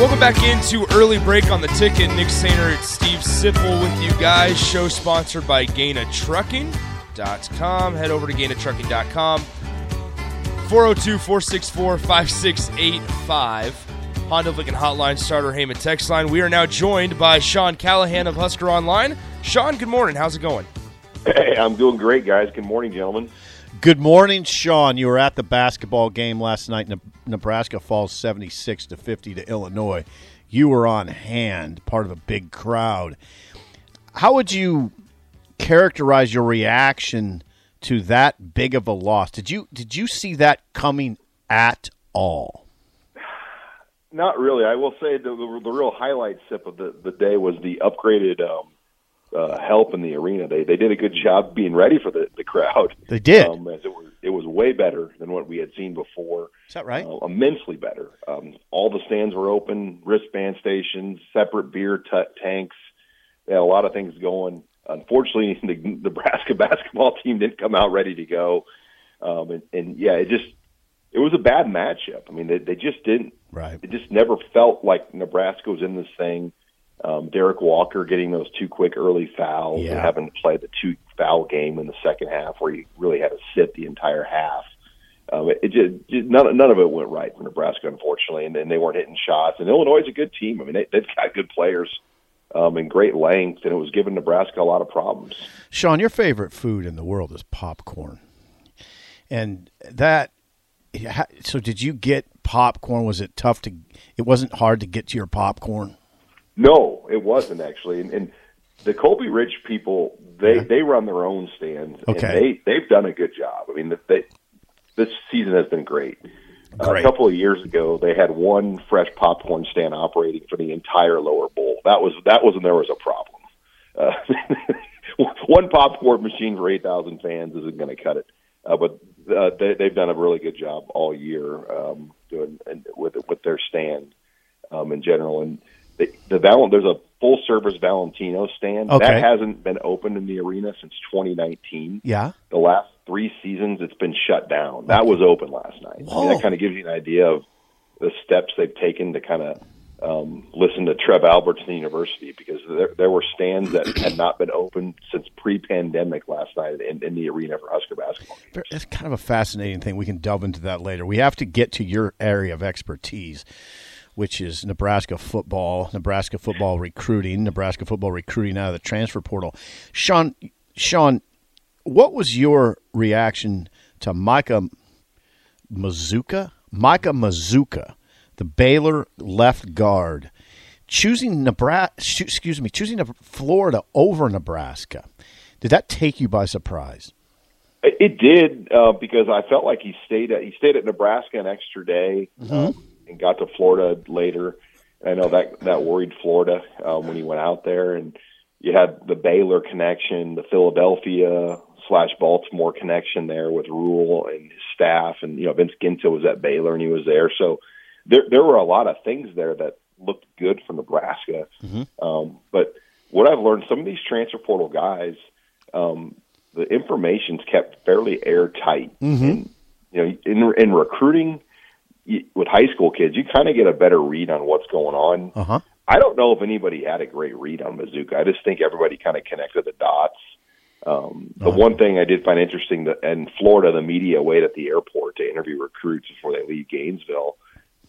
Welcome back into early break on the ticket. Nick Sainer, Steve Sipple with you guys. Show sponsored by GanaTrucking.com. Head over to GanaTrucking.com. 402 464 5685. Honda Lincoln Hotline, Starter Heyman text line. We are now joined by Sean Callahan of Husker Online. Sean, good morning. How's it going? Hey, I'm doing great, guys. Good morning, gentlemen. Good morning, Sean. You were at the basketball game last night. Nebraska falls 76 to 50 to Illinois. You were on hand, part of a big crowd. How would you characterize your reaction to that big of a loss? Did you did you see that coming at all? Not really. I will say the, the, real highlight sip of the, the day was the upgraded um, uh, help in the arena. They they did a good job being ready for the, the crowd. They did. Um, as it was it was way better than what we had seen before. Is that right? Uh, immensely better. Um, all the stands were open, wristband stations, separate beer t- tanks. They had a lot of things going. Unfortunately, the Nebraska basketball team didn't come out ready to go. Um, and, and yeah, it just it was a bad matchup. I mean, they, they just didn't. Right. It just never felt like Nebraska was in this thing. Um, Derrick Walker getting those two quick early fouls Yeah. and having to play the two foul game in the second half where he really had to sit the entire half. Um, it, it just, just none, none of it went right for Nebraska, unfortunately, and then they weren't hitting shots. And Illinois is a good team. I mean, they, they've got good players um, and great length, and it was giving Nebraska a lot of problems. Sean, your favorite food in the world is popcorn, and that. So, did you get popcorn? Was it tough to? It wasn't hard to get to your popcorn. No, it wasn't actually. And, and the Colby Ridge people, they they run their own stands. Okay. and they they've done a good job. I mean, they, this season has been great. Uh, a couple of years ago, they had one fresh popcorn stand operating for the entire lower bowl. That was that was when there was a problem. Uh, one popcorn machine for eight thousand fans isn't going to cut it. Uh, but uh, they, they've done a really good job all year um, doing and with with their stand um, in general. And the, the Val- there's a full service Valentino stand Okay. that hasn't been opened in the arena since 2019. Yeah. The last three seasons, it's been shut down. That was open last night. I mean, that kind of gives you an idea of the steps they've taken to kind of um, listen to Trev Albertson University because there, there were stands that had not been open since pre-pandemic last night in, in the arena for Husker basketball. games. It's kind of a fascinating thing. We can delve into that later. We have to get to your area of expertise, which is Nebraska football, Nebraska football recruiting, Nebraska football recruiting out of the transfer portal. Sean, Sean, what was your reaction to Micah Mazzccua? Micah Mazzccua, the Baylor left guard, choosing Nebraska. Excuse me, choosing Florida over Nebraska. Did that take you by surprise? It did uh, because I felt like he stayed at he stayed at Nebraska an extra day um, and got to Florida later. And I know that that worried Florida um, when he went out there, and you had the Baylor connection, the Philadelphia slash Baltimore connection there with Rhule and his staff, and you know Vince Ginta was at Baylor and he was there, so there there were a lot of things there that looked good for Nebraska. Um, but what I've learned, some of these transfer portal guys, um, the information's kept fairly airtight. And, you know, in in recruiting you, with high school kids, you kind of get a better read on what's going on. Uh huh. I don't know if anybody had a great read on Mazzccua. I just think everybody kind of connected the dots. Um, the one thing I did find interesting that in Florida, the media wait at the airport to interview recruits before they leave Gainesville,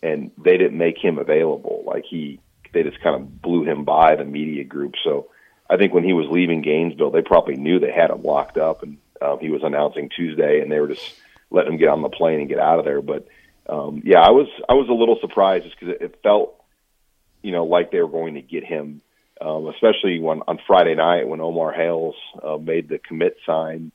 and they didn't make him available. Like he, they just kind of blew him by the media group. So I think when he was leaving Gainesville, they probably knew they had him locked up, and um, he was announcing Tuesday, and they were just letting him get on the plane and get out of there. But um, yeah, I was I was a little surprised just because it, it felt, you know, like they were going to get him, um, especially when on Friday night when Omar Hales uh, made the commit sign,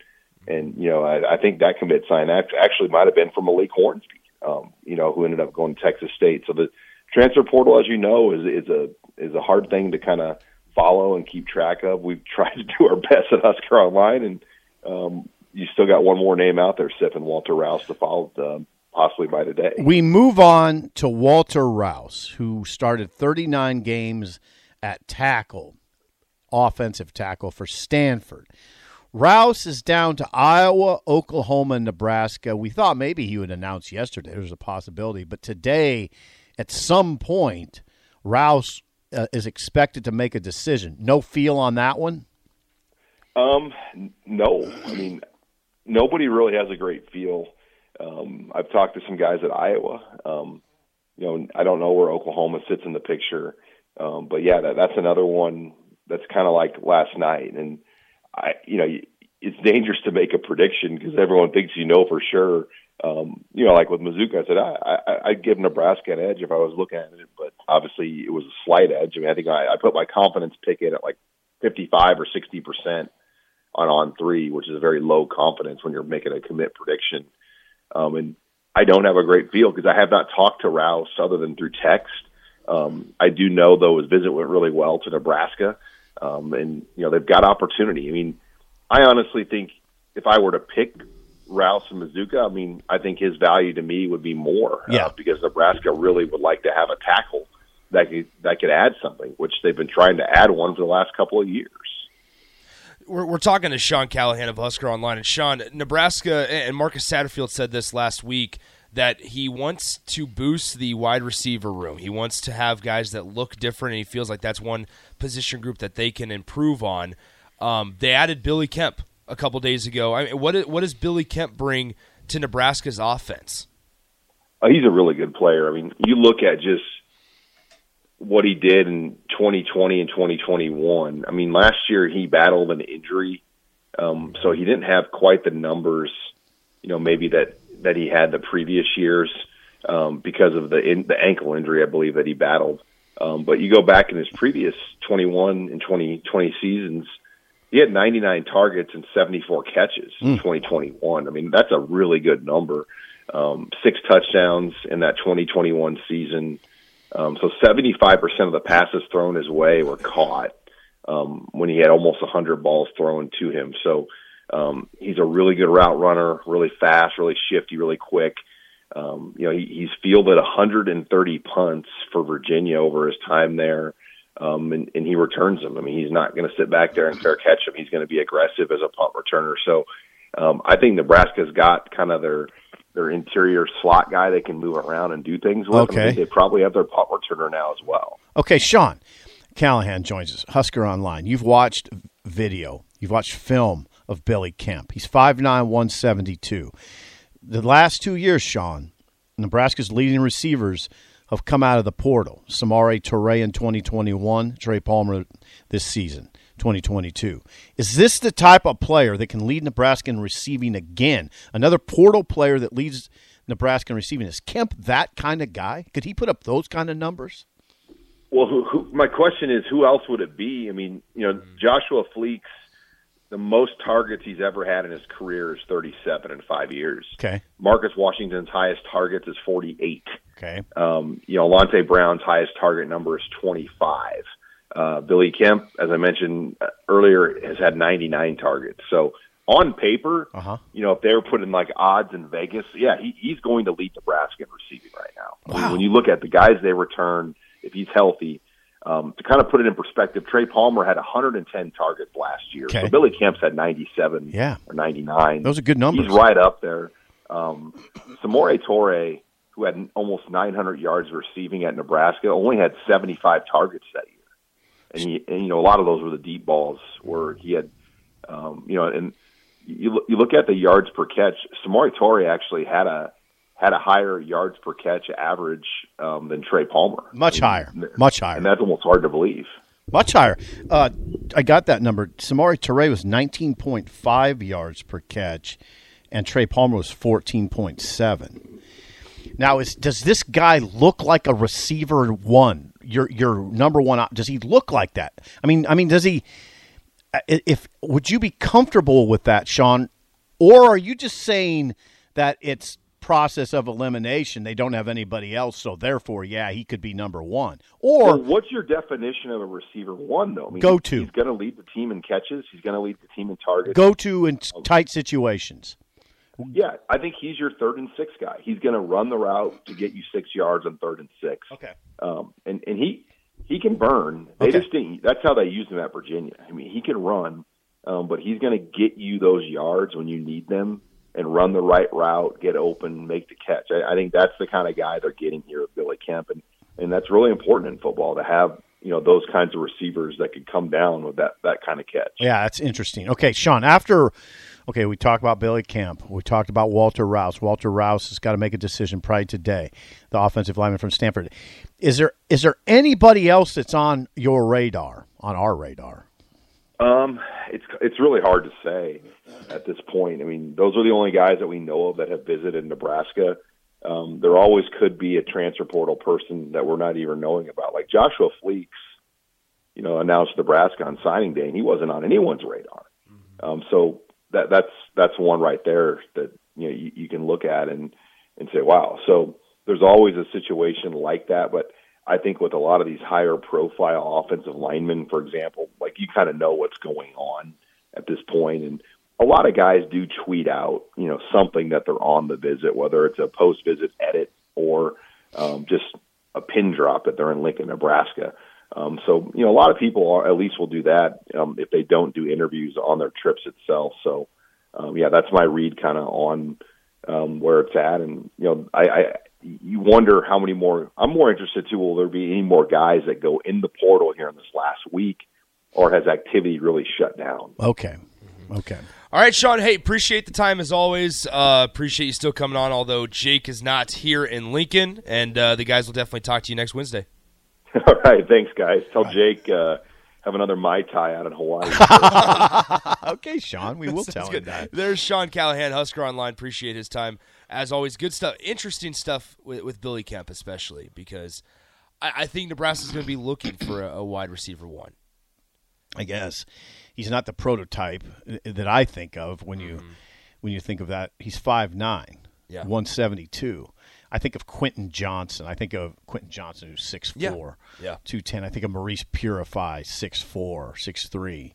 and you know I, I think that commit sign actually might have been from Malik Hornsby, um, you know, who ended up going to Texas State. So the transfer portal, as you know, is is a is a hard thing to kind of follow and keep track of. We've tried to do our best at Husker Online, and um, you still got one more name out there, Sip and Walter Rouse, to follow uh, possibly by today. We move on to Walter Rouse, who started 39 games at tackle, offensive tackle for Stanford. Rouse is down to Iowa, Oklahoma, and Nebraska. We thought maybe he would announce yesterday. There's a possibility, but today, at some point, Rouse uh, is expected to make a decision. No feel on that one. Um, no. I mean, nobody really has a great feel. Um, I've talked to some guys at Iowa. Um, you know, I don't know where Oklahoma sits in the picture, um, but yeah, that, that's another one that's kind of like last night. And I, you know, it's dangerous to make a prediction because everyone thinks you know for sure. Um, you know, like with Mazzccua, I said I, I, I'd give Nebraska an edge if I was looking at it, but obviously it was a slight edge. I mean, I think I, I put my confidence pick in at like 55 or 60 percent on on three, which is a very low confidence when you're making a commit prediction. Um, and I don't have a great feel because I have not talked to Rouse other than through text. Um, I do know though his visit went really well to Nebraska, um, and you know they've got opportunity. I mean, I honestly think if I were to pick Rouse and Mazzccua, I mean, I think his value to me would be more. Yeah. Uh, because Nebraska really would like to have a tackle that could that could add something, which they've been trying to add one for the last couple of years. We're, we're talking to Sean Callahan of Husker Online, and Sean, Nebraska and Marcus Satterfield said this last week that he wants to boost the wide receiver room. He wants to have guys that look different, and he feels like that's one position group that they can improve on. Um, they added Billy Kemp a couple days ago. I mean, what what does Billy Kemp bring to Nebraska's offense? Uh, he's a really good player. I mean, you look at just what he did in 2020 and 2021. I mean, last year he battled an injury, um, so he didn't have quite the numbers, you know, maybe that that he had the previous years um, because of the in, the ankle injury, I believe that he battled. Um, but you go back in his previous 21 and 2020 seasons, he had 99 targets and 74 catches in 2021. I mean, that's a really good number. Um, six touchdowns in that 2021 season. Um, so 75% of the passes thrown his way were caught um, when he had almost 100 balls thrown to him. So um, he's a really good route runner, really fast, really shifty, really quick. Um, you know, he, he's fielded 130 punts for Virginia over his time there, um, and, and he returns them. I mean, he's not going to sit back there and fair catch them. He's going to be aggressive as a punt returner. So um, I think Nebraska's got kind of their their interior slot guy they can move around and do things with. Okay. I think they probably have their punt returner now as well. Okay, Sean Callahan joins us. Husker Online. You've watched video. You've watched film of Billy Kemp. He's 5'9", 172. The last two years, Sean, Nebraska's leading receivers have come out of the portal. Samori Toure in 2021, Trey Palmer this season, 2022. Is this the type of player that can lead Nebraska in receiving again? Another portal player that leads Nebraska in receiving. Is Kemp that kind of guy? Could he put up those kind of numbers? Well, who, who, my question is, who else would it be? I mean, you know, Joshua Fleeks, the most targets he's ever had in his career is 37 in five years. Okay. Marcus Washington's highest targets is 48. Okay. Um, you know, Alante Brown's highest target number is 25. Uh, Billy Kemp, as I mentioned uh, earlier, has had 99 targets. So on paper, Uh-huh. you know, if they were putting like odds in Vegas, yeah, he, he's going to lead Nebraska in receiving right now. I mean, when you look at the guys they return, if he's healthy, um, to kind of put it in perspective, Trey Palmer had 110 targets last year. Okay. So Billy Kemp's had 97 Yeah. or 99. Those are good numbers. He's right up there. Um, Samori Toure, who had almost 900 yards receiving at Nebraska, only had 75 targets that year. And, he, and you know, a lot of those were the deep balls where he had, um, you know, and you look, you look at the yards per catch. Samori Toure actually had a had a higher yards per catch average um, than Trey Palmer. Much And- higher. Much higher. and that's almost hard to believe. Much higher. Uh, I got that number. Samori Toure was 19.5 yards per catch, and Trey Palmer was 14.7. Now, is does this guy look like a receiver one? Your your number one. op- Does he look like that? I mean, I mean, does he? uh, If would you be comfortable with that, Sean, or are you just saying that it's process of elimination, they don't have anybody else, so therefore, yeah, he could be number one. Or what's your definition of a receiver one, though? I mean, Go to. He's going to lead the team in catches. He's going to lead the team in targets. go to in tight situations. Yeah, I think he's your third and six guy. He's going to run the route to get you six yards on third and six. Okay. Um, and and he he can burn. They Okay. just didn't. That's how they used him at Virginia. I mean, he can run, um, but he's going to get you those yards when you need them and run the right route, get open, make the catch. I, I think that's the kind of guy they're getting here at Billy Kemp, and and that's really important in football to have you know those kinds of receivers that could come down with that that kind of catch. Yeah, that's interesting. Okay, Sean, after okay, we talked about Billy Kemp. We talked about Walter Rouse. Walter Rouse has got to make a decision probably today, the offensive lineman from Stanford. Is there is there anybody else that's on your radar, on our radar? Um, it's it's really hard to say at this point. I mean, those are the only guys that we know of that have visited Nebraska. Um, there always could be a transfer portal person that we're not even knowing about, like Joshua Fleeks. You know, announced Nebraska on signing day, and he wasn't on anyone's radar. Um, so that that's that's one right there that you know you, you can look at and and say, wow. So there's always a situation like that, but I think with a lot of these higher profile offensive linemen, for example, like you kind of know what's going on at this point, and a lot of guys do tweet out, you know, something that they're on the visit, whether it's a post visit edit or um, just a pin drop that they're in Lincoln, Nebraska. Um, so you know, a lot of people are, at least will do that um, if they don't do interviews on their trips itself. So um, yeah, that's my read kind of on um, where it's at, and you know, I, I you wonder how many more. I'm more interested too. Will there be any more guys that go in the portal here in this last week, or has activity really shut down? Okay, okay. All right, Sean. Hey, appreciate the time as always. Uh, appreciate you still coming on, although Jake is not here in Lincoln, and uh, the guys will definitely talk to you next Wednesday. All right, thanks, guys. Tell Jake uh, have another mai tai out in Hawaii. Okay, Sean, we will tell Sounds him that. There's Sean Callahan, Husker Online. Appreciate his time as always. Good stuff, interesting stuff with, with Billy Kemp, especially because I, I think Nebraska's going to be looking for a, a wide receiver one. I guess he's not the prototype that I think of when you when you think of that. He's five nine, Yeah. one seventy two. I think of Quentin Johnston. I think of Quentin Johnston, who's six Yeah. four, Yeah. two ten. I think of Maurice Purify, six four, six three.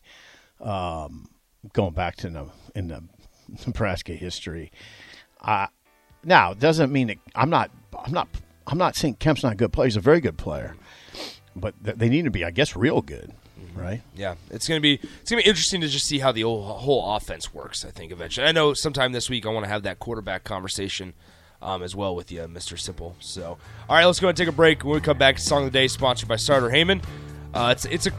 Um, going back to the in the Nebraska history. Uh, now it doesn't mean that I'm not. I'm not. I'm not saying Kemp's not a good player. He's a very good player, but th- they need to be, I guess, real good, right? Yeah, it's gonna be it's gonna be interesting to just see how the whole, whole offense works. I think eventually. I know sometime this week I want to have that quarterback conversation um, as well with you, Mister Sipple. So, all right, let's go and take a break. When we come back, song of the day sponsored by Starter Heyman. Uh, it's it's a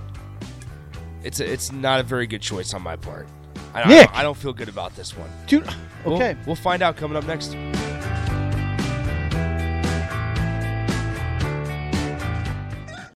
it's a, it's not a very good choice on my part. I, I Nick! don't, I don't feel good about this one. Dude, We'll- okay. we'll find out coming up next.